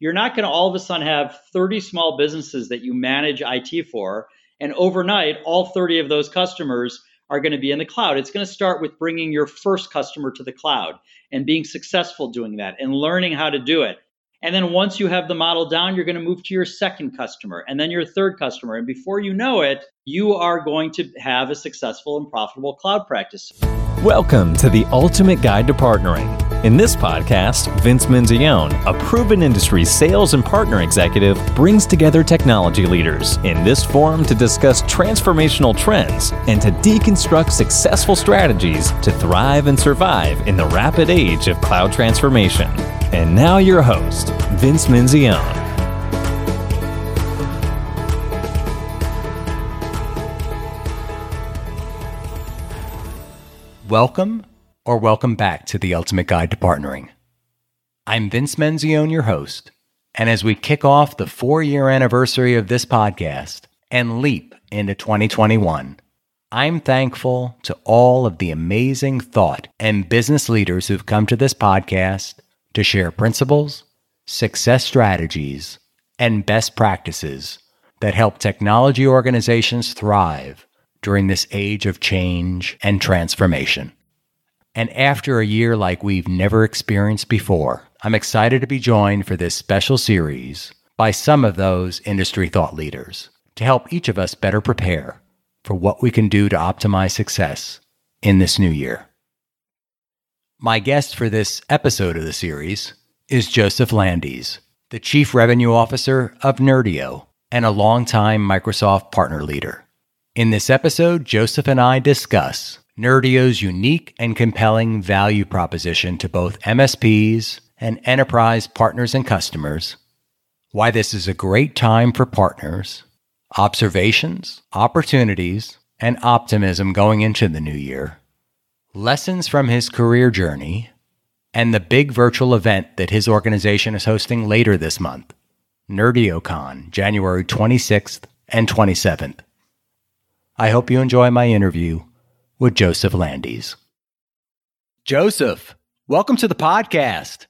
you're not going to all of a sudden have 30 small businesses that you manage IT for. And overnight, all 30 of those customers are going to be in the cloud. It's going to start with bringing your first customer to the cloud and being successful doing that and learning how to do it. And then once you have the model down, you're going to move to your second customer and then your third customer. And before you know it, you are going to have a successful and profitable cloud practice. Welcome to the Ultimate Guide to Partnering. In this podcast, Vince Menzione, a proven industry sales and partner executive, brings together technology leaders in this forum to discuss transformational trends and to deconstruct successful strategies to thrive and survive in the rapid age of cloud transformation. And now, your host, Vince Menzione. Welcome or welcome back to the Ultimate Guide to Partnering. I'm Vince Menzione, your host, and as we kick off the four year anniversary of this podcast and leap into 2021, I'm thankful to all of the amazing thought and business leaders who've come to this podcast to share principles, success strategies, and best practices that help technology organizations thrive during this age of change and transformation. And after a year like we've never experienced before, I'm excited to be joined for this special series by some of those industry thought leaders to help each of us better prepare for what we can do to optimize success in this new year. My guest for this episode of the series is Joseph Landes, the Chief Revenue Officer of Nerdio and a longtime Microsoft partner leader. In this episode, Joseph and I discuss Nerdio's unique and compelling value proposition to both MSPs and enterprise partners and customers, why this is a great time for partners, observations, opportunities, and optimism going into the new year, lessons from his career journey, and the big virtual event that his organization is hosting later this month, NerdioCon, January 26th and 27th. I hope you enjoy my interview with Joseph Landes. Joseph, welcome to the podcast.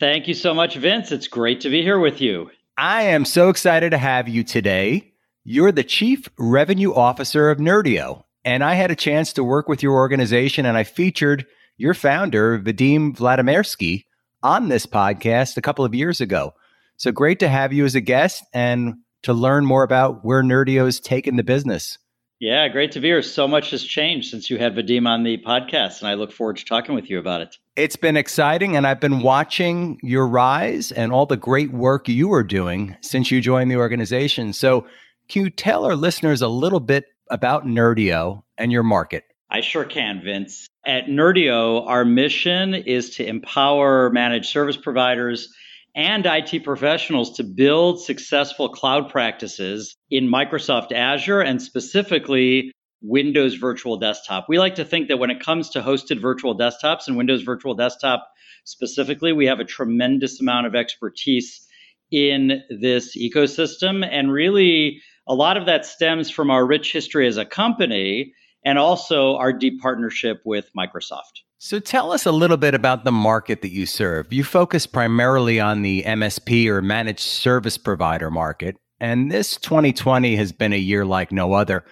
Thank you so much, Vince. It's great to be here with you. I am so excited to have you today. You're the Chief Revenue Officer of Nerdio, and I had a chance to work with your organization, and I featured your founder, Vadim Vladimirskiy, on this podcast a couple of years ago. So great to have you as a guest and to learn more about where Nerdio has taken the business. Yeah, great to be here. So much has changed since you had Vadim on the podcast, and I look forward to talking with you about it. It's been exciting, and I've been watching your rise and all the great work you are doing since you joined the organization. So, can you tell our listeners a little bit about Nerdio and your market? I sure can, Vince. At Nerdio, our mission is to empower managed service providers and IT professionals to build successful cloud practices in Microsoft Azure and specifically Windows Virtual Desktop. We like to think that when it comes to hosted virtual desktops and Windows Virtual Desktop specifically, we have a tremendous amount of expertise in this ecosystem. And really, a lot of that stems from our rich history as a company and also our deep partnership with Microsoft. So tell us a little bit about the market that you serve. You focus primarily on the MSP or managed service provider market, and this 2020 has been a year like no other.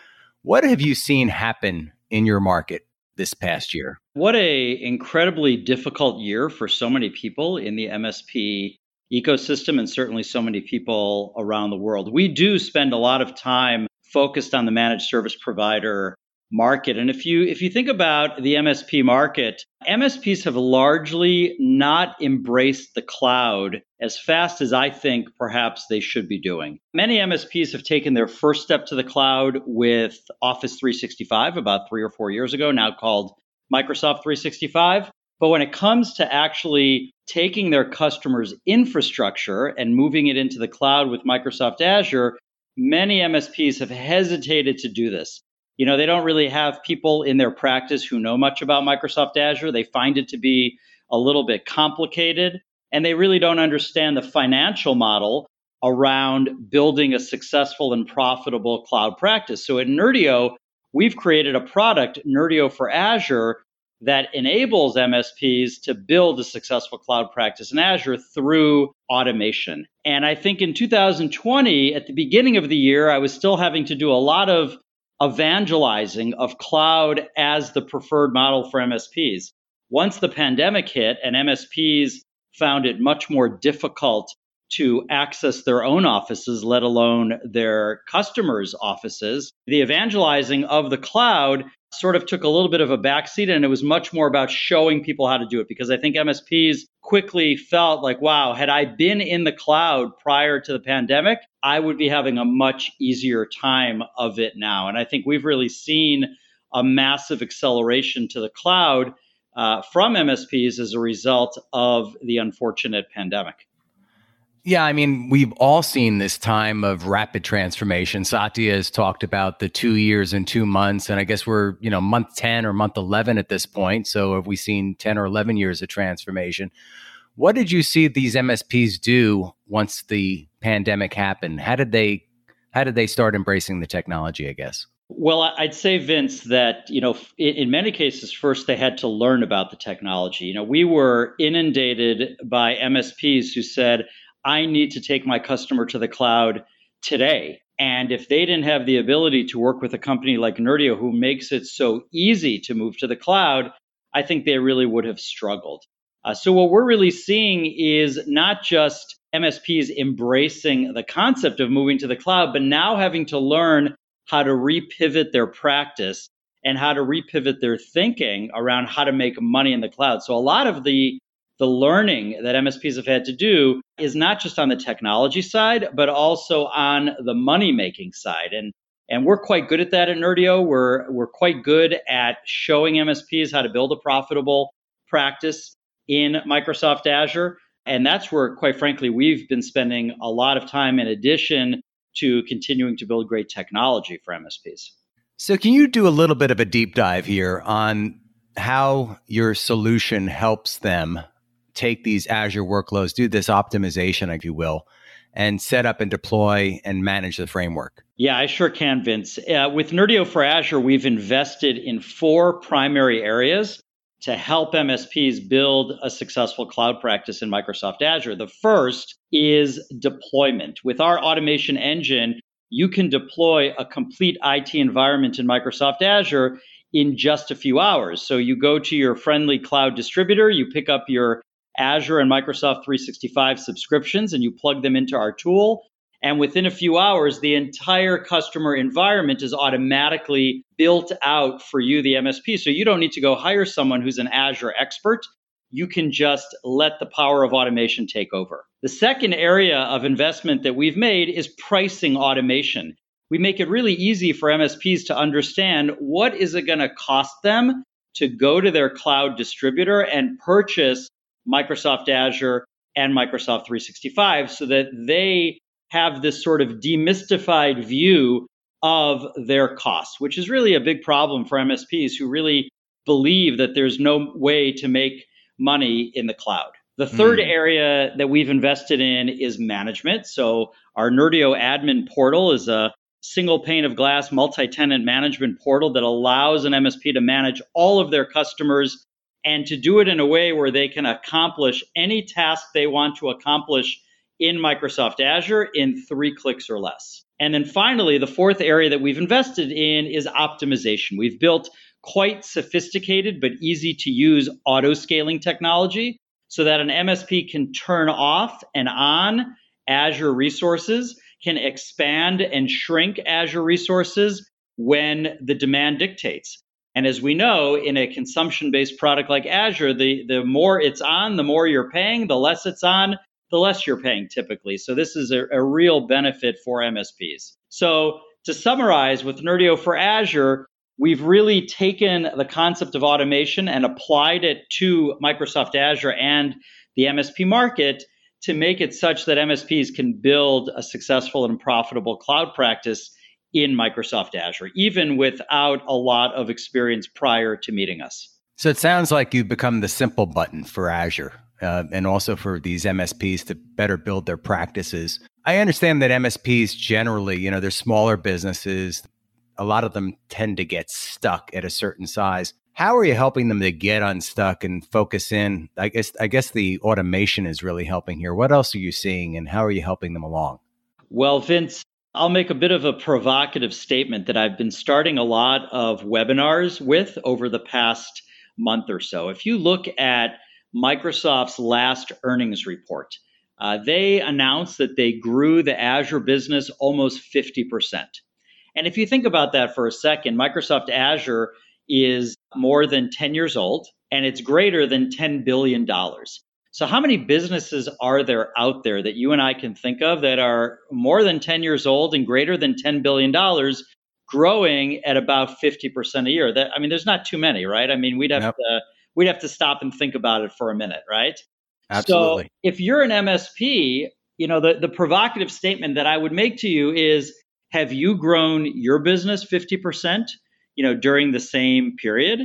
What have you seen happen in your market this past year? What a incredibly difficult year for so many people in the MSP ecosystem and certainly so many people around the world. We do spend a lot of time focused on the managed service provider market. And if you if you think about the MSP market, MSPs have largely not embraced the cloud as fast as I think perhaps they should be doing. Many MSPs have taken their first step to the cloud with Office 365 about 3 or 4 years ago, now called Microsoft 365. But when it comes to actually taking their customers' infrastructure and moving it into the cloud with Microsoft Azure, many MSPs have hesitated to do this. You know, they don't really have people in their practice who know much about Microsoft Azure. They find it to be a little bit complicated, and they really don't understand the financial model around building a successful and profitable cloud practice. So at Nerdio, we've created a product, Nerdio for Azure, that enables MSPs to build a successful cloud practice in Azure through automation. And I think in 2020, at the beginning of the year, I was still having to do a lot of evangelizing of cloud as the preferred model for MSPs. Once the pandemic hit and MSPs found it much more difficult to access their own offices, let alone their customers' offices, the evangelizing of the cloud sort of took a little bit of a backseat and it was much more about showing people how to do it because I think MSPs quickly felt like, wow, had I been in the cloud prior to the pandemic, I would be having a much easier time of it now. And I think we've really seen a massive acceleration to the cloud uh, from MSPs as a result of the unfortunate pandemic. Yeah, I mean, we've all seen this time of rapid transformation. Satya has talked about the two years and two months, and I guess we're, you know, month 10 or month 11 at this point. So have we seen 10 or 11 years of transformation? What did you see these MSPs do once the pandemic happened? How did they how did they start embracing the technology, I guess? Well, I'd say, Vince, that, you know, in many cases, first they had to learn about the technology. You know, we were inundated by MSPs who said, I need to take my customer to the cloud today. And if they didn't have the ability to work with a company like Nerdio, who makes it so easy to move to the cloud, I think they really would have struggled. Uh, so, what we're really seeing is not just MSPs embracing the concept of moving to the cloud, but now having to learn how to repivot their practice and how to repivot their thinking around how to make money in the cloud. So, a lot of the the learning that MSPs have had to do is not just on the technology side, but also on the money making side. And and we're quite good at that at Nerdio. We're we're quite good at showing MSPs how to build a profitable practice in Microsoft Azure. And that's where, quite frankly, we've been spending a lot of time in addition to continuing to build great technology for MSPs. So, can you do a little bit of a deep dive here on how your solution helps them take these Azure workloads, do this optimization, if you will, and set up and deploy and manage the framework? Yeah, I sure can, Vince. Uh, with Nerdio for Azure, we've invested in four primary areas to help MSPs build a successful cloud practice in Microsoft Azure. The first is deployment. With our automation engine, you can deploy a complete IT environment in Microsoft Azure in just a few hours. So you go to your friendly cloud distributor, you pick up your Azure and Microsoft 365 subscriptions and you plug them into our tool. And within a few hours, the entire customer environment is automatically built out for you, the MSP. So you don't need to go hire someone who's an Azure expert. You can just let the power of automation take over. The second area of investment that we've made is pricing automation. We make it really easy for MSPs to understand what is it going to cost them to go to their cloud distributor and purchase Microsoft Azure and Microsoft 365 so that they have this sort of demystified view of their costs, which is really a big problem for MSPs who really believe that there's no way to make money in the cloud. The third mm. area that we've invested in is management. So, our Nerdio admin portal is a single pane of glass multi tenant management portal that allows an MSP to manage all of their customers and to do it in a way where they can accomplish any task they want to accomplish in Microsoft Azure in three clicks or less. And then finally, the fourth area that we've invested in is optimization. We've built quite sophisticated but easy to use auto scaling technology so that an MSP can turn off and on Azure resources, can expand and shrink Azure resources when the demand dictates. And as we know, in a consumption based product like Azure, the, the more it's on, the more you're paying, the less it's on, the less you're paying typically. So this is a, a real benefit for MSPs. So to summarize, with Nerdio for Azure, we've really taken the concept of automation and applied it to Microsoft Azure and the MSP market to make it such that MSPs can build a successful and profitable cloud practice in Microsoft Azure, even without a lot of experience prior to meeting us. So it sounds like you've become the simple button for Azure uh, and also for these MSPs to better build their practices. I understand that MSPs generally, you know, they're smaller businesses. A lot of them tend to get stuck at a certain size. How are you helping them to get unstuck and focus in? I guess I guess the automation is really helping here. What else are you seeing and how are you helping them along? Well, Vince, I'll make a bit of a provocative statement that I've been starting a lot of webinars with over the past month or so. If you look at Microsoft's last earnings report, uh, they announced that they grew the Azure business almost 50%. And if you think about that for a second, Microsoft Azure is more than 10 years old and it's greater than $10 billion. So, how many businesses are there out there that you and I can think of that are more than 10 years old and greater than $10 billion, growing at about 50% a year? That I mean, there's not too many, right? I mean, we'd have to we'd have to stop and think about it for a minute, right? Absolutely. So, if you're an MSP, you know, the, the provocative statement that I would make to you is have you grown your business 50%, you know, during the same period?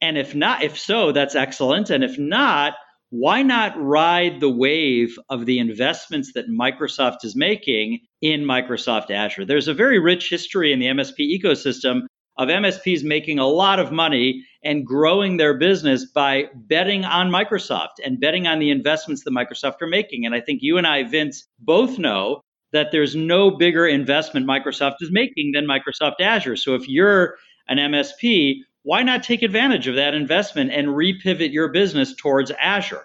And if not, if so, that's excellent. And if not, why not ride the wave of the investments that Microsoft is making in Microsoft Azure? There's a very rich history in the MSP ecosystem of MSPs making a lot of money and growing their business by betting on Microsoft and betting on the investments that Microsoft are making. And I think you and I, Vince, both know that there's no bigger investment Microsoft is making than Microsoft Azure. So if you're an MSP, why not take advantage of that investment and repivot your business towards Azure?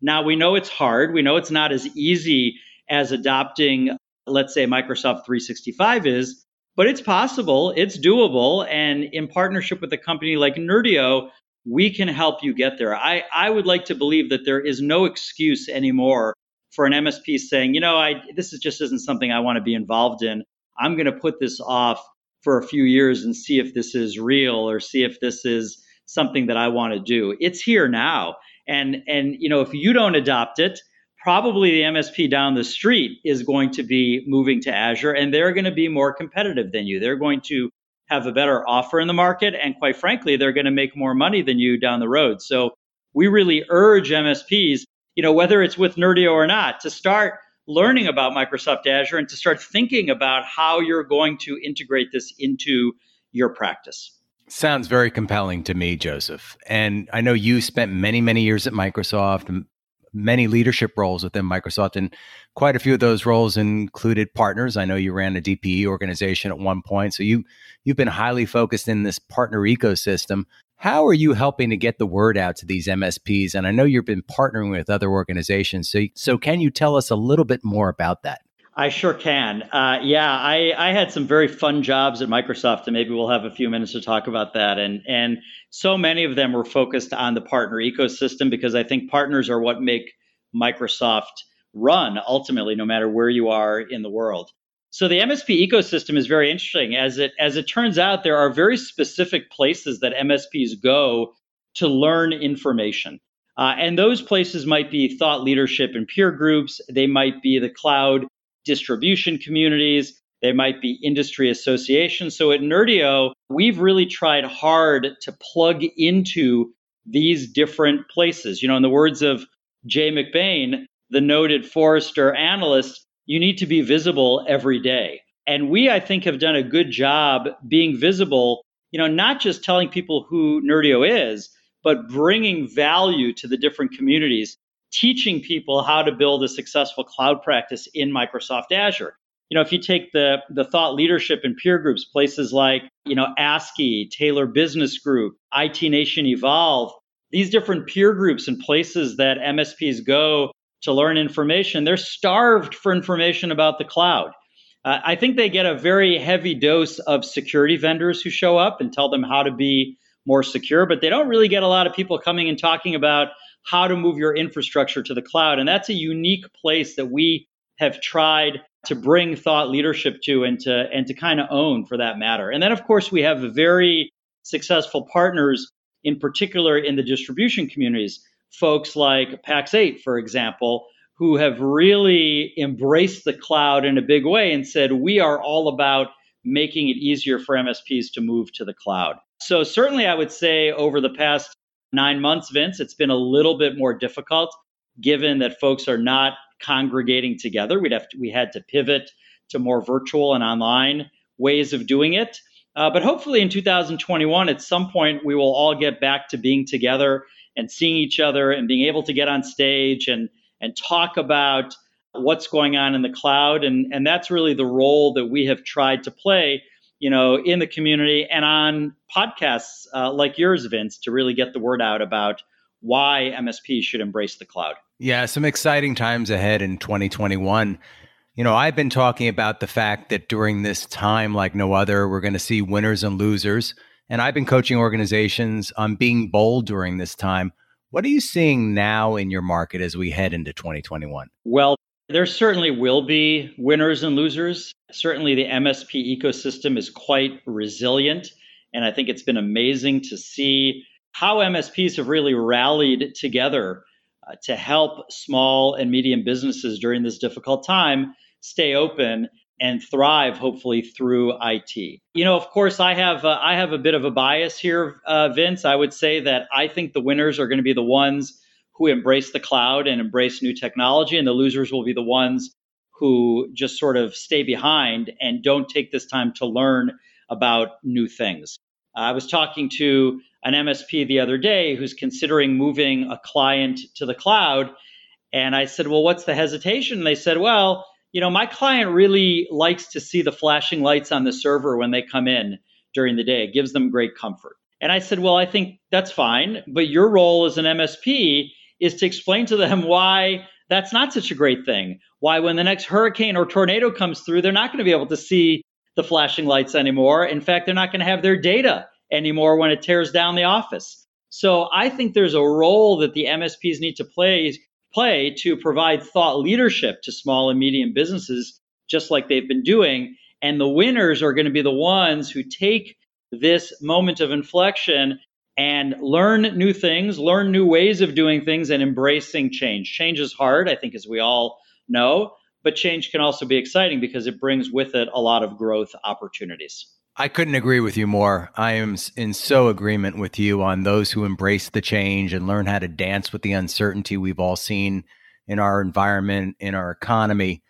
Now, we know it's hard. We know it's not as easy as adopting, let's say, Microsoft 365 is, but it's possible, it's doable. And in partnership with a company like Nerdio, we can help you get there. I, I would like to believe that there is no excuse anymore for an MSP saying, you know, I this is just isn't something I want to be involved in. I'm going to put this off for a few years and see if this is real or see if this is something that I want to do. It's here now. And and you know, if you don't adopt it, probably the MSP down the street is going to be moving to Azure and they're going to be more competitive than you. They're going to have a better offer in the market and quite frankly, they're going to make more money than you down the road. So we really urge MSPs you know, whether it's with Nerdio or not, to start learning about Microsoft Azure and to start thinking about how you're going to integrate this into your practice. Sounds very compelling to me, Joseph. And I know you spent many, many years at Microsoft many leadership roles within Microsoft, and quite a few of those roles included partners. I know you ran a DPE organization at one point, so you you've been highly focused in this partner ecosystem. How are you helping to get the word out to these MSPs? And I know you've been partnering with other organizations. So, so can you tell us a little bit more about that? I sure can. Uh, yeah, I, I had some very fun jobs at Microsoft, and maybe we'll have a few minutes to talk about that. And and so many of them were focused on the partner ecosystem because I think partners are what make Microsoft run ultimately, no matter where you are in the world. So the MSP ecosystem is very interesting. As it as it turns out, there are very specific places that MSPs go to learn information. Uh, and those places might be thought leadership and peer groups. They might be the cloud distribution communities. They might be industry associations. So at Nerdio, we've really tried hard to plug into these different places. You know, in the words of Jay McBain, the noted Forrester analyst, you need to be visible every day. And we, I think, have done a good job being visible, you know, not just telling people who Nerdio is, but bringing value to the different communities, teaching people how to build a successful cloud practice in Microsoft Azure. You know, if you take the, the thought leadership and peer groups, places like, you know, ASCII, Taylor Business Group, IT Nation Evolve, these different peer groups and places that MSPs go to learn information, they're starved for information about the cloud. Uh, I think they get a very heavy dose of security vendors who show up and tell them how to be more secure, but they don't really get a lot of people coming and talking about how to move your infrastructure to the cloud. And that's a unique place that we have tried to bring thought leadership to and to and to kind of own for that matter. And then of course we have very successful partners in particular in the distribution communities folks like Pax8, for example, who have really embraced the cloud in a big way and said, we are all about making it easier for MSPs to move to the cloud. So, certainly, I would say over the past nine months, Vince, it's been a little bit more difficult given that folks are not congregating together. We'd have to, we had to pivot to more virtual and online ways of doing it. Uh, but hopefully in 2021, at some point, we will all get back to being together and seeing each other and being able to get on stage and and talk about what's going on in the cloud. And, and that's really the role that we have tried to play, you know, in the community and on podcasts uh, like yours, Vince, to really get the word out about why MSP should embrace the cloud. Yeah, some exciting times ahead in 2021. You know, I've been talking about the fact that during this time, like no other, we're going to see winners and losers. And I've been coaching organizations on being bold during this time. What are you seeing now in your market as we head into 2021? Well, there certainly will be winners and losers. Certainly, the MSP ecosystem is quite resilient. And I think it's been amazing to see how MSPs have really rallied together uh, to help small and medium businesses during this difficult time stay open and thrive hopefully through IT. You know, of course, I have uh, I have a bit of a bias here, uh, Vince. I would say that I think the winners are going to be the ones who embrace the cloud and embrace new technology, and the losers will be the ones who just sort of stay behind and don't take this time to learn about new things. I was talking to an MSP the other day who's considering moving a client to the cloud. And I said, Well, what's the hesitation? And they said, Well, you know, my client really likes to see the flashing lights on the server when they come in during the day. It gives them great comfort. And I said, well, I think that's fine. But your role as an MSP is to explain to them why that's not such a great thing. Why, when the next hurricane or tornado comes through, they're not going to be able to see the flashing lights anymore. In fact, they're not going to have their data anymore when it tears down the office. So I think there's a role that the MSPs need to play play to provide thought leadership to small and medium businesses, just like they've been doing. And the winners are going to be the ones who take this moment of inflection and learn new things, learn new ways of doing things, and embracing change. Change is hard, I think, as we all know, but change can also be exciting because it brings with it a lot of growth opportunities. I couldn't agree with you more. I am in so agreement with you on those who embrace the change and learn how to dance with the uncertainty we've all seen in our environment, in our economy.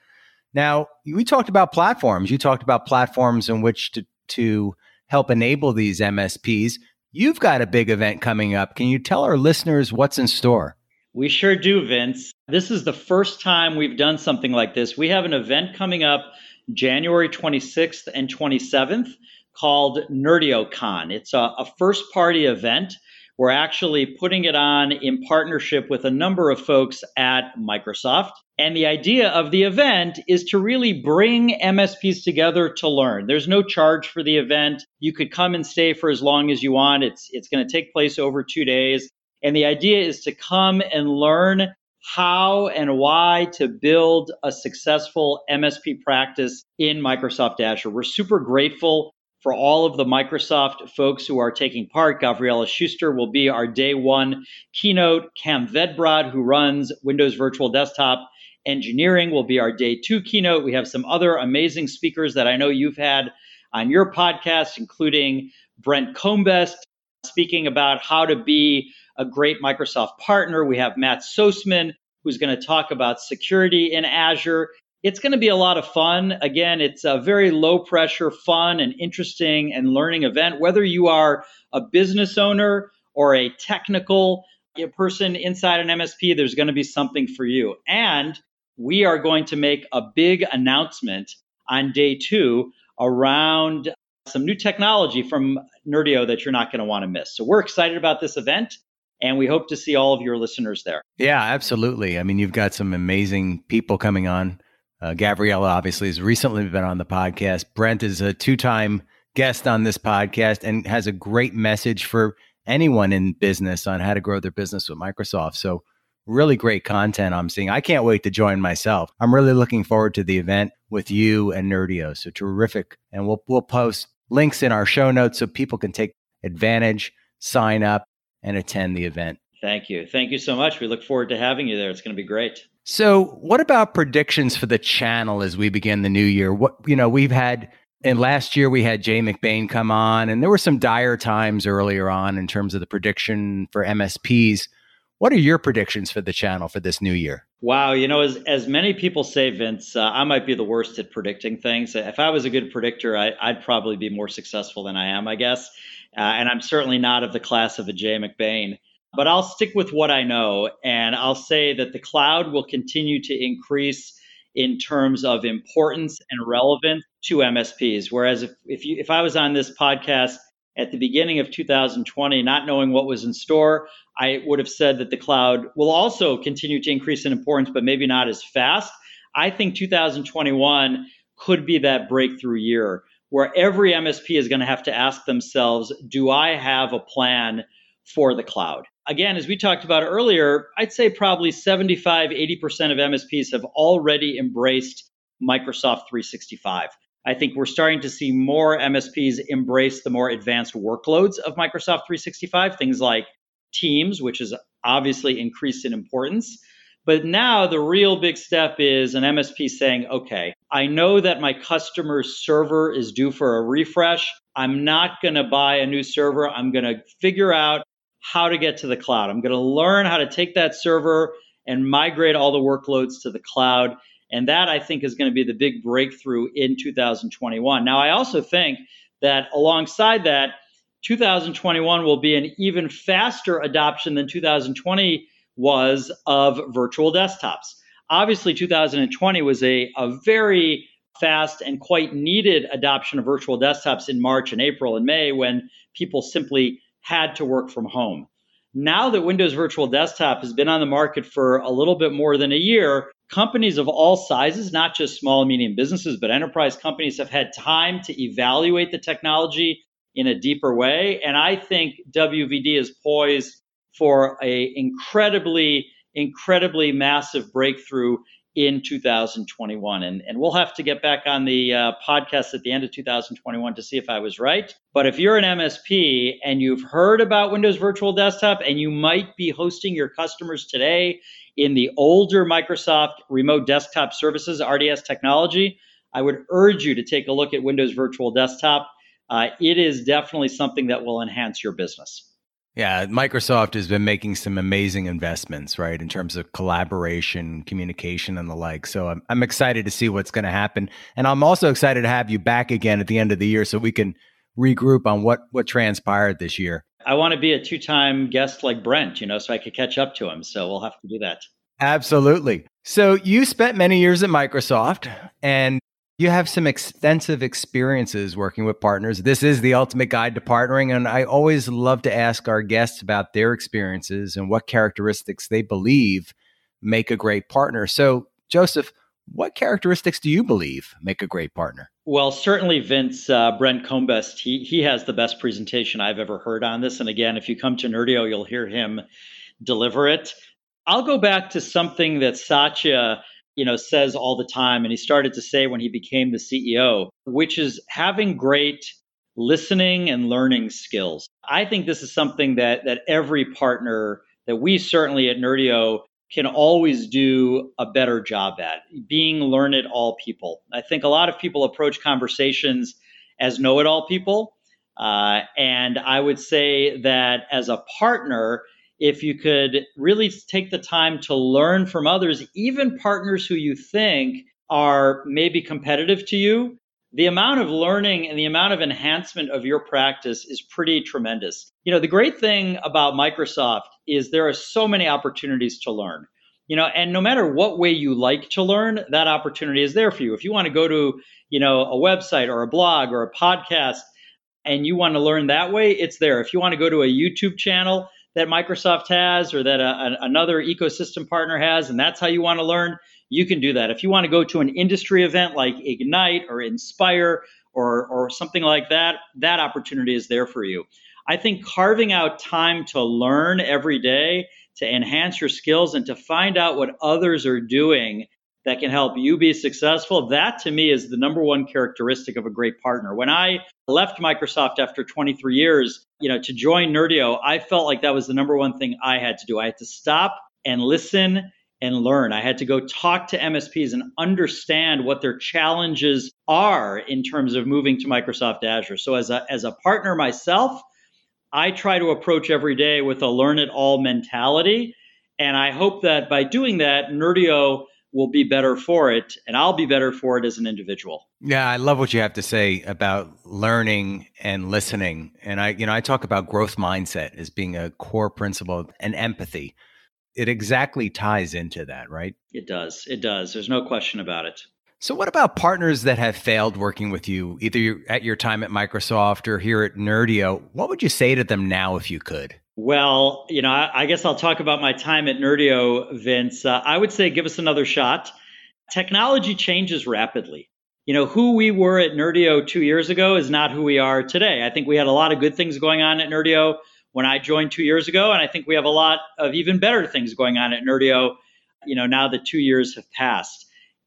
Now, we talked about platforms. You talked about platforms in which to, to help enable these MSPs. You've got a big event coming up. Can you tell our listeners what's in store? We sure do, Vince. This is the first time we've done something like this. We have an event coming up January 26th and 27th called NerdioCon. It's a, a first party event. We're actually putting it on in partnership with a number of folks at Microsoft. And the idea of the event is to really bring MSPs together to learn. There's no charge for the event. You could come and stay for as long as you want. It's, it's going to take place over two days. And the idea is to come and learn how and why to build a successful MSP practice in Microsoft Azure. We're super grateful for all of the Microsoft folks who are taking part. Gavriella Schuster will be our day one keynote. Kam VedBrat, who runs Windows Virtual Desktop Engineering, will be our day two keynote. We have some other amazing speakers that I know you've had on your podcast, including Brent Combest speaking about how to be a great Microsoft partner. We have Matt Soseman, who's going to talk about security in Azure. It's going to be a lot of fun. Again, it's a very low pressure, fun, and interesting and learning event. Whether you are a business owner or a technical person inside an MSP, there's going to be something for you. And we are going to make a big announcement on day two around some new technology from Nerdio that you're not going to want to miss. So we're excited about this event and we hope to see all of your listeners there. Yeah, absolutely. I mean, you've got some amazing people coming on. Uh, Gavriella obviously has recently been on the podcast. Brent is a two time guest on this podcast and has a great message for anyone in business on how to grow their business with Microsoft. So, really great content I'm seeing. I can't wait to join myself. I'm really looking forward to the event with you and Nerdio. So, terrific. And we'll, we'll post links in our show notes so people can take advantage, sign up, and attend the event. Thank you. Thank you so much. We look forward to having you there. It's going to be great. So, what about predictions for the channel as we begin the new year? What, you know, we've had, and last year we had Jay McBain come on, and there were some dire times earlier on in terms of the prediction for MSPs. What are your predictions for the channel for this new year? Wow, you know, as as many people say, Vince, uh, I might be the worst at predicting things. If I was a good predictor, I, would probably be more successful than I am, I guess. Uh, and I'm certainly not of the class of a Jay McBain. But I'll stick with what I know, and I'll say that the cloud will continue to increase in terms of importance and relevance to MSPs. Whereas if if you if I was on this podcast at the beginning of 2020, not knowing what was in store, I would have said that the cloud will also continue to increase in importance, but maybe not as fast. I think 2021 could be that breakthrough year where every MSP is going to have to ask themselves, do I have a plan for the cloud? Again, as we talked about earlier, I'd say probably 75, 80% of MSPs have already embraced Microsoft 365. I think we're starting to see more MSPs embrace the more advanced workloads of Microsoft 365, things like Teams, which is obviously increased in importance. But now the real big step is an MSP saying, okay, I know that my customer's server is due for a refresh. I'm not going to buy a new server. I'm going to figure out how to get to the cloud. I'm going to learn how to take that server and migrate all the workloads to the cloud. And that I think is going to be the big breakthrough in 2021. Now, I also think that alongside that, 2021 will be an even faster adoption than 2020 was of virtual desktops. Obviously, 2020 was a, a very fast and quite needed adoption of virtual desktops in March and April and May when people simply had to work from home. Now that Windows Virtual Desktop has been on the market for a little bit more than a year, companies of all sizes, not just small and medium businesses, but enterprise companies have had time to evaluate the technology in a deeper way. And I think WVD is poised for a incredibly, incredibly massive breakthrough in 2021. And, and we'll have to get back on the uh, podcast at the end of 2021 to see if I was right. But if you're an MSP and you've heard about Windows Virtual Desktop and you might be hosting your customers today in the older Microsoft Remote Desktop Services, RDS technology, I would urge you to take a look at Windows Virtual Desktop. Uh, it is definitely something that will enhance your business. Yeah, Microsoft has been making some amazing investments, right, in terms of collaboration, communication, and the like. So I'm, I'm excited to see what's going to happen. And I'm also excited to have you back again at the end of the year so we can regroup on what, what transpired this year. I want to be a two time guest like Brent, you know, so I could catch up to him. So we'll have to do that. Absolutely. So you spent many years at Microsoft and you have some extensive experiences working with partners. This is the ultimate guide to partnering. And I always love to ask our guests about their experiences and what characteristics they believe make a great partner. So, Joseph, what characteristics do you believe make a great partner? Well, certainly Vince uh, Brent Combest. He he has the best presentation I've ever heard on this. And again, if you come to Nerdio, you'll hear him deliver it. I'll go back to something that Satya you know, says all the time, and he started to say when he became the CEO, which is having great listening and learning skills. I think this is something that that every partner that we certainly at Nerdio can always do a better job at being learn learned all people. I think a lot of people approach conversations as know it all people. Uh, and I would say that as a partner, if you could really take the time to learn from others, even partners who you think are maybe competitive to you, the amount of learning and the amount of enhancement of your practice is pretty tremendous. You know, the great thing about Microsoft is there are so many opportunities to learn. You know, and no matter what way you like to learn, that opportunity is there for you. If you want to go to, you know, a website or a blog or a podcast and you want to learn that way, it's there. If you want to go to a YouTube channel, that Microsoft has or that a, another ecosystem partner has, and that's how you want to learn, you can do that. If you want to go to an industry event like Ignite or Inspire or, or something like that, that opportunity is there for you. I think carving out time to learn every day, to enhance your skills, and to find out what others are doing that can help you be successful. That to me is the number one characteristic of a great partner. When I left Microsoft after 23 years, you know, to join Nerdio, I felt like that was the number one thing I had to do. I had to stop and listen and learn. I had to go talk to MSPs and understand what their challenges are in terms of moving to Microsoft Azure. So as a as a partner myself, I try to approach every day with a learn it all mentality And I hope that by doing that, Nerdio will be better for it and I'll be better for it as an individual. Yeah, I love what you have to say about learning and listening. And I, you know, I talk about growth mindset as being a core principle and empathy. It exactly ties into that, right? It does. It does. There's no question about it. So, what about partners that have failed working with you, either at your time at Microsoft or here at Nerdio? What would you say to them now if you could? Well, you know, I, I guess I'll talk about my time at Nerdio, Vince. Uh, I would say give us another shot. Technology changes rapidly. You know, who we were at Nerdio two years ago is not who we are today. I think we had a lot of good things going on at Nerdio when I joined two years ago, and I think we have a lot of even better things going on at Nerdio, you know, now that two years have passed.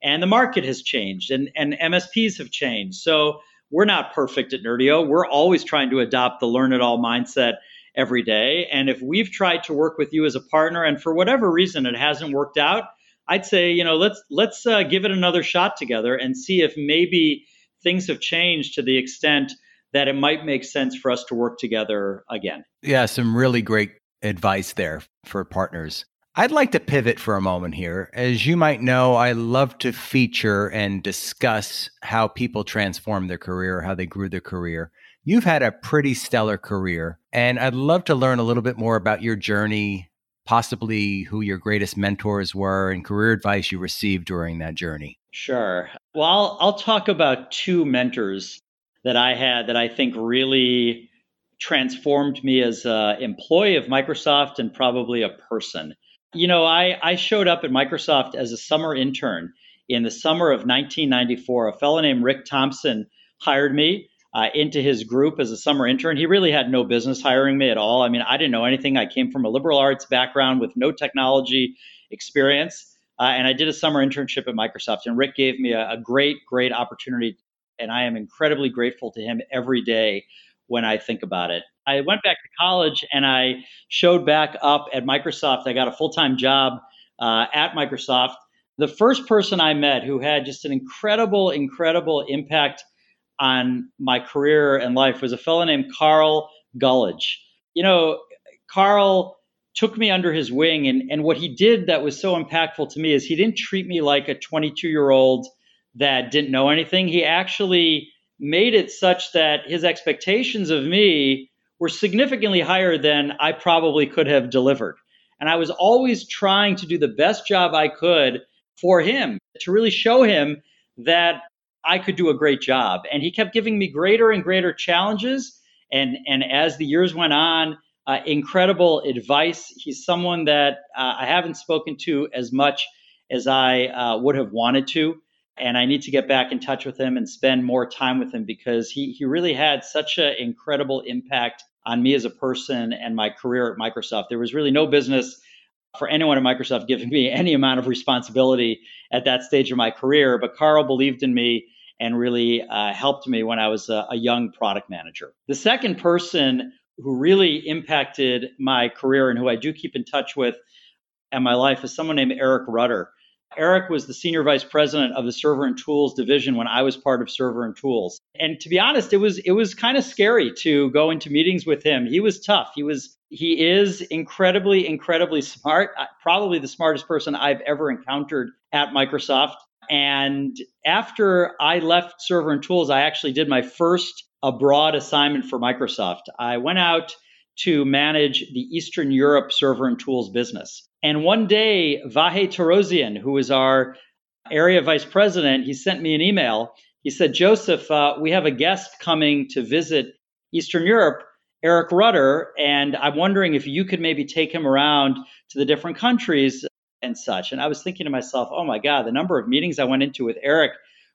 And the market has changed and, and MSPs have changed. So we're not perfect at Nerdio. We're always trying to adopt the learn it all mindset every day. And if we've tried to work with you as a partner and for whatever reason it hasn't worked out, I'd say, you know, let's let's uh, give it another shot together and see if maybe things have changed to the extent that it might make sense for us to work together again. Yeah, some really great advice there for partners. I'd like to pivot for a moment here. As you might know, I love to feature and discuss how people transform their career, how they grew their career. You've had a pretty stellar career, and I'd love to learn a little bit more about your journey, possibly who your greatest mentors were, and career advice you received during that journey. Sure. Well, I'll, I'll talk about two mentors that I had that I think really transformed me as an employee of Microsoft and probably a person. You know, I, I showed up at Microsoft as a summer intern in the summer of 1994. A fellow named Rick Thompson hired me uh, into his group as a summer intern. He really had no business hiring me at all. I mean, I didn't know anything. I came from a liberal arts background with no technology experience. Uh, and I did a summer internship at Microsoft. And Rick gave me a, a great, great opportunity. And I am incredibly grateful to him every day when I think about it. I went back to college and I showed back up at Microsoft. I got a full time job uh, at Microsoft. The first person I met who had just an incredible, incredible impact on my career and life was a fellow named Carl Gullidge. You know, Carl took me under his wing, and, and what he did that was so impactful to me is he didn't treat me like a 22 year old that didn't know anything. He actually made it such that his expectations of me were significantly higher than I probably could have delivered. And I was always trying to do the best job I could for him to really show him that I could do a great job. And he kept giving me greater and greater challenges. And, and as the years went on, uh, incredible advice. He's someone that uh, I haven't spoken to as much as I uh, would have wanted to. And I need to get back in touch with him and spend more time with him because he, he really had such an incredible impact on me as a person and my career at Microsoft. There was really no business for anyone at Microsoft giving me any amount of responsibility at that stage of my career, but Carl believed in me and really uh, helped me when I was a, a young product manager. The second person who really impacted my career and who I do keep in touch with in my life is someone named Eric Rudder. Eric was the senior vice president of the server and tools division when I was part of server and tools. And to be honest, it was it was kind of scary to go into meetings with him. He was tough. He was he is incredibly incredibly smart, uh, probably the smartest person I've ever encountered at Microsoft. And after I left Server and Tools, I actually did my first abroad assignment for Microsoft. I went out to manage the Eastern Europe Server and Tools business. And one day, Vahe Torossian, who was our area vice president, he sent me an email. He said, Joseph, uh, we have a guest coming to visit Eastern Europe, Eric Rudder, and I'm wondering if you could maybe take him around to the different countries and such. And I was thinking to myself, oh my God, the number of meetings I went into with Eric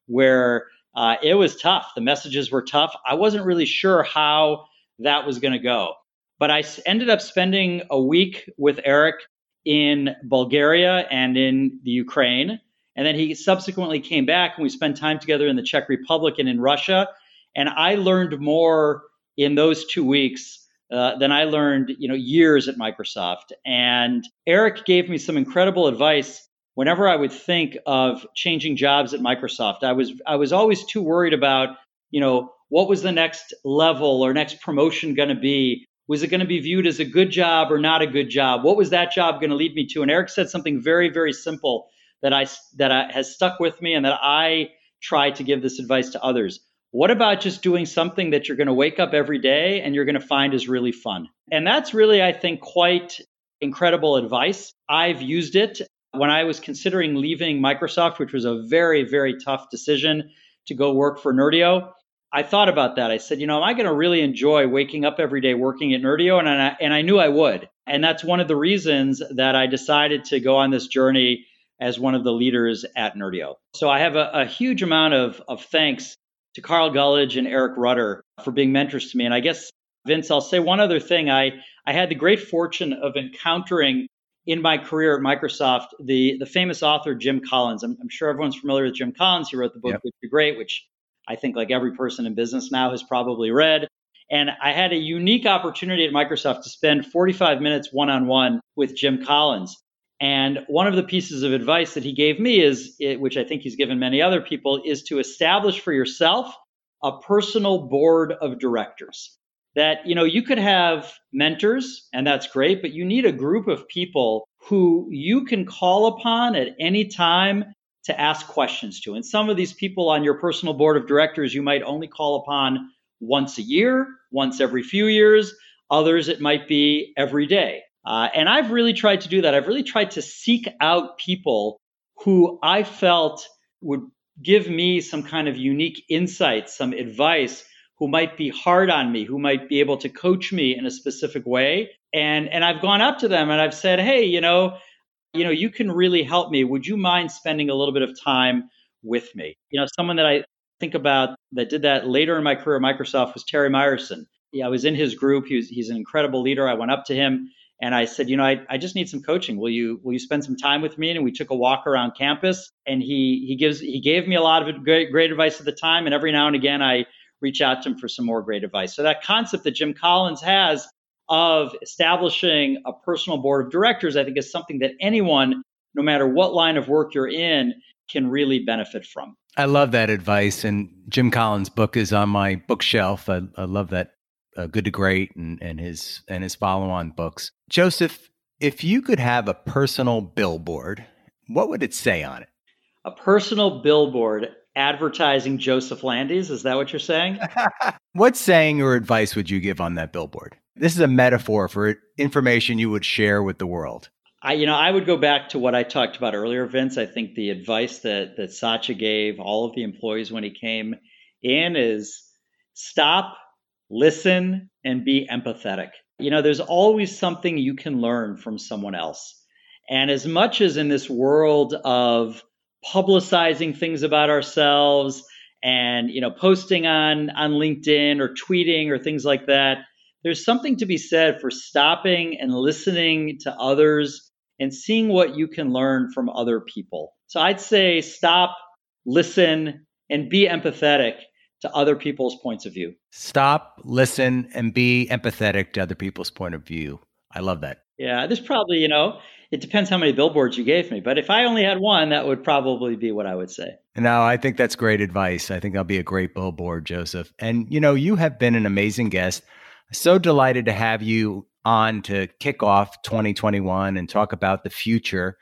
where uh, it was tough. The messages were tough. I wasn't really sure how that was going to go. But I ended up spending a week with Eric in Bulgaria and in the Ukraine. And then he subsequently came back and we spent time together in the Czech Republic and in Russia. And I learned more in those two weeks uh, than I learned, you know, years at Microsoft. And Eric gave me some incredible advice whenever I would think of changing jobs at Microsoft. I was I was always too worried about, you know, what was the next level or next promotion going to be? Was it going to be viewed as a good job or not a good job? What was that job going to lead me to? And Eric said something very, very simple that I that I, has stuck with me and that I try to give this advice to others. What about just doing something that you're going to wake up every day and you're going to find is really fun? And that's really, I think, quite incredible advice. I've used it when I was considering leaving Microsoft, which was a very, very tough decision to go work for Nerdio. I thought about that. I said, you know, am I going to really enjoy waking up every day working at Nerdio? And I, and I knew I would. And that's one of the reasons that I decided to go on this journey as one of the leaders at Nerdio. So I have a, a huge amount of, of thanks to Carl Gullidge and Eric Rudder for being mentors to me. And I guess, Vince, I'll say one other thing. I, I had the great fortune of encountering in my career at Microsoft the, the famous author Jim Collins. I'm, I'm sure everyone's familiar with Jim Collins. He wrote the book yep. Good to Great, which I think like every person in business now has probably read. And I had a unique opportunity at Microsoft to spend 45 minutes one on one with Jim Collins. And one of the pieces of advice that he gave me is, eh, which I think he's given many other people, is to establish for yourself a personal board of directors. That, you know, you could have mentors, and that's great, but you need a group of people who you can call upon at any time to ask questions to. And some of these people on your personal board of directors you might only call upon once a year, once every few years. Others, it might be every day. Uh, and I've really tried to do that. I've really tried to seek out people who I felt would give me some kind of unique insight, some advice, who might be hard on me, who might be able to coach me in a specific way. And and I've gone up to them and I've said, "Hey, you know, you know, you can really help me. Would you mind spending a little bit of time with me?" You know, someone that I think about that did that later in my career at Microsoft was Terry Myerson. Yeah, I was in his group. He was, he's an incredible leader. I went up to him and I said, you know, I, I just need some coaching. Will you will you spend some time with me? And we took a walk around campus, and he he gives he gave me a lot of great great advice at the time. And every now and again, I reach out to him for some more great advice. So that concept that Jim Collins has of establishing a personal board of directors, I think, is something that anyone, no matter what line of work you're in, can really benefit from. I love that advice. And Jim Collins' book is on my bookshelf. I, I love that uh, Good to Great and, and his and his follow-on books. Joseph, if you could have a personal billboard, what would it say on it? A personal billboard advertising Joseph Landes. Is that what you're saying? what saying or advice would you give on that billboard? This is a metaphor for information you would share with the world. I, you know, I would go back to what I talked about earlier, Vince. I think the advice that that Satya gave all of the employees when he came in is stop listen and be empathetic. You know, there's always something you can learn from someone else. And as much as in this world of publicizing things about ourselves and, you know, posting on on LinkedIn or tweeting or things like that, there's something to be said for stopping and listening to others and seeing what you can learn from other people. So I'd say stop, listen, and be empathetic to other people's points of view. Stop, listen, and be empathetic to other people's point of view. I love that. Yeah, there's probably, you know, it depends how many billboards you gave me, but if I only had one, that would probably be what I would say. No, I think that's great advice. I think I'll be a great billboard, Joseph. And, you know, you have been an amazing guest. So delighted to have you on to kick off 2021 and talk about the future.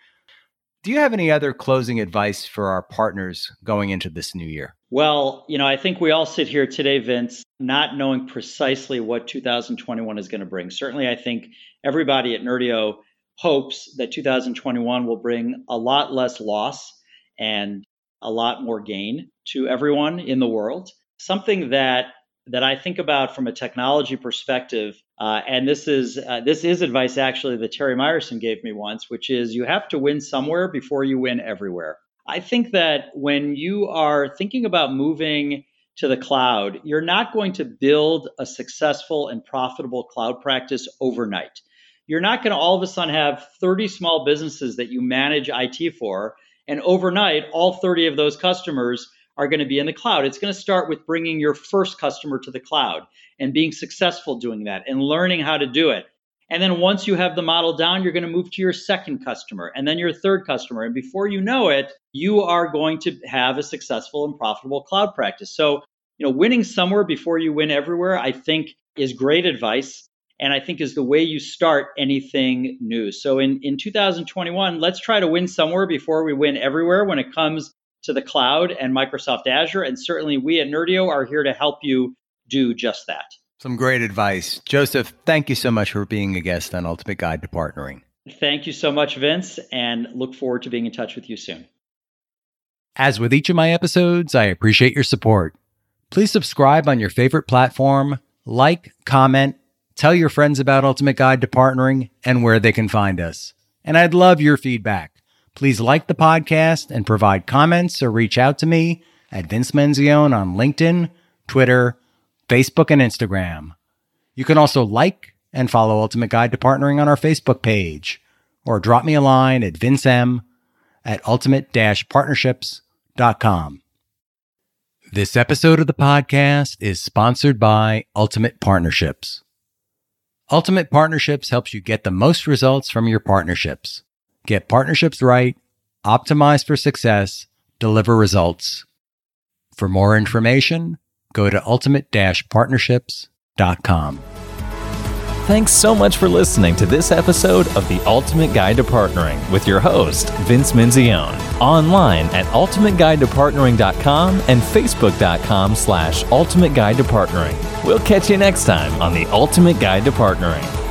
Do you have any other closing advice for our partners going into this new year? Well, you know, I think we all sit here today, Vince, not knowing precisely what 2021 is going to bring. Certainly, I think everybody at Nerdio hopes that 2021 will bring a lot less loss and a lot more gain to everyone in the world. Something that that I think about from a technology perspective, uh, and this is uh, this is advice actually that Terry Myerson gave me once, which is you have to win somewhere before you win everywhere. I think that when you are thinking about moving to the cloud, you're not going to build a successful and profitable cloud practice overnight. You're not going to all of a sudden have 30 small businesses that you manage IT for, and overnight, all 30 of those customers are going to be in the cloud. It's going to start with bringing your first customer to the cloud and being successful doing that and learning how to do it. And then once you have the model down, you're going to move to your second customer and then your third customer. And before you know it, you are going to have a successful and profitable cloud practice. So, you know, winning somewhere before you win everywhere, I think is great advice. and I think is the way you start anything new. So in, in 2021, let's try to win somewhere before we win everywhere when it comes to the cloud and Microsoft Azure. And certainly we at Nerdio are here to help you do just that. Some great advice. Joseph, thank you so much for being a guest on Ultimate Guide to Partnering. Thank you so much, Vince, and look forward to being in touch with you soon. As with each of my episodes, I appreciate your support. Please subscribe on your favorite platform, like, comment, tell your friends about Ultimate Guide to Partnering and where they can find us. And I'd love your feedback. Please like the podcast and provide comments or reach out to me at Vince Menzione on LinkedIn, Twitter, Facebook, and Instagram. You can also like and follow Ultimate Guide to Partnering on our Facebook page or drop me a line at vincem at ultimate-partnerships.com. This episode of the podcast is sponsored by Ultimate Partnerships. Ultimate Partnerships helps you get the most results from your partnerships. Get partnerships right, optimize for success, deliver results. For more information, go to ultimate-partnerships.com. Thanks so much for listening to this episode of The Ultimate Guide to Partnering with your host, Vince Menzione. Online at ultimateguidetopartnering.com and facebook.com slash ultimate guide to partnering. We'll catch you next time on The Ultimate Guide to Partnering.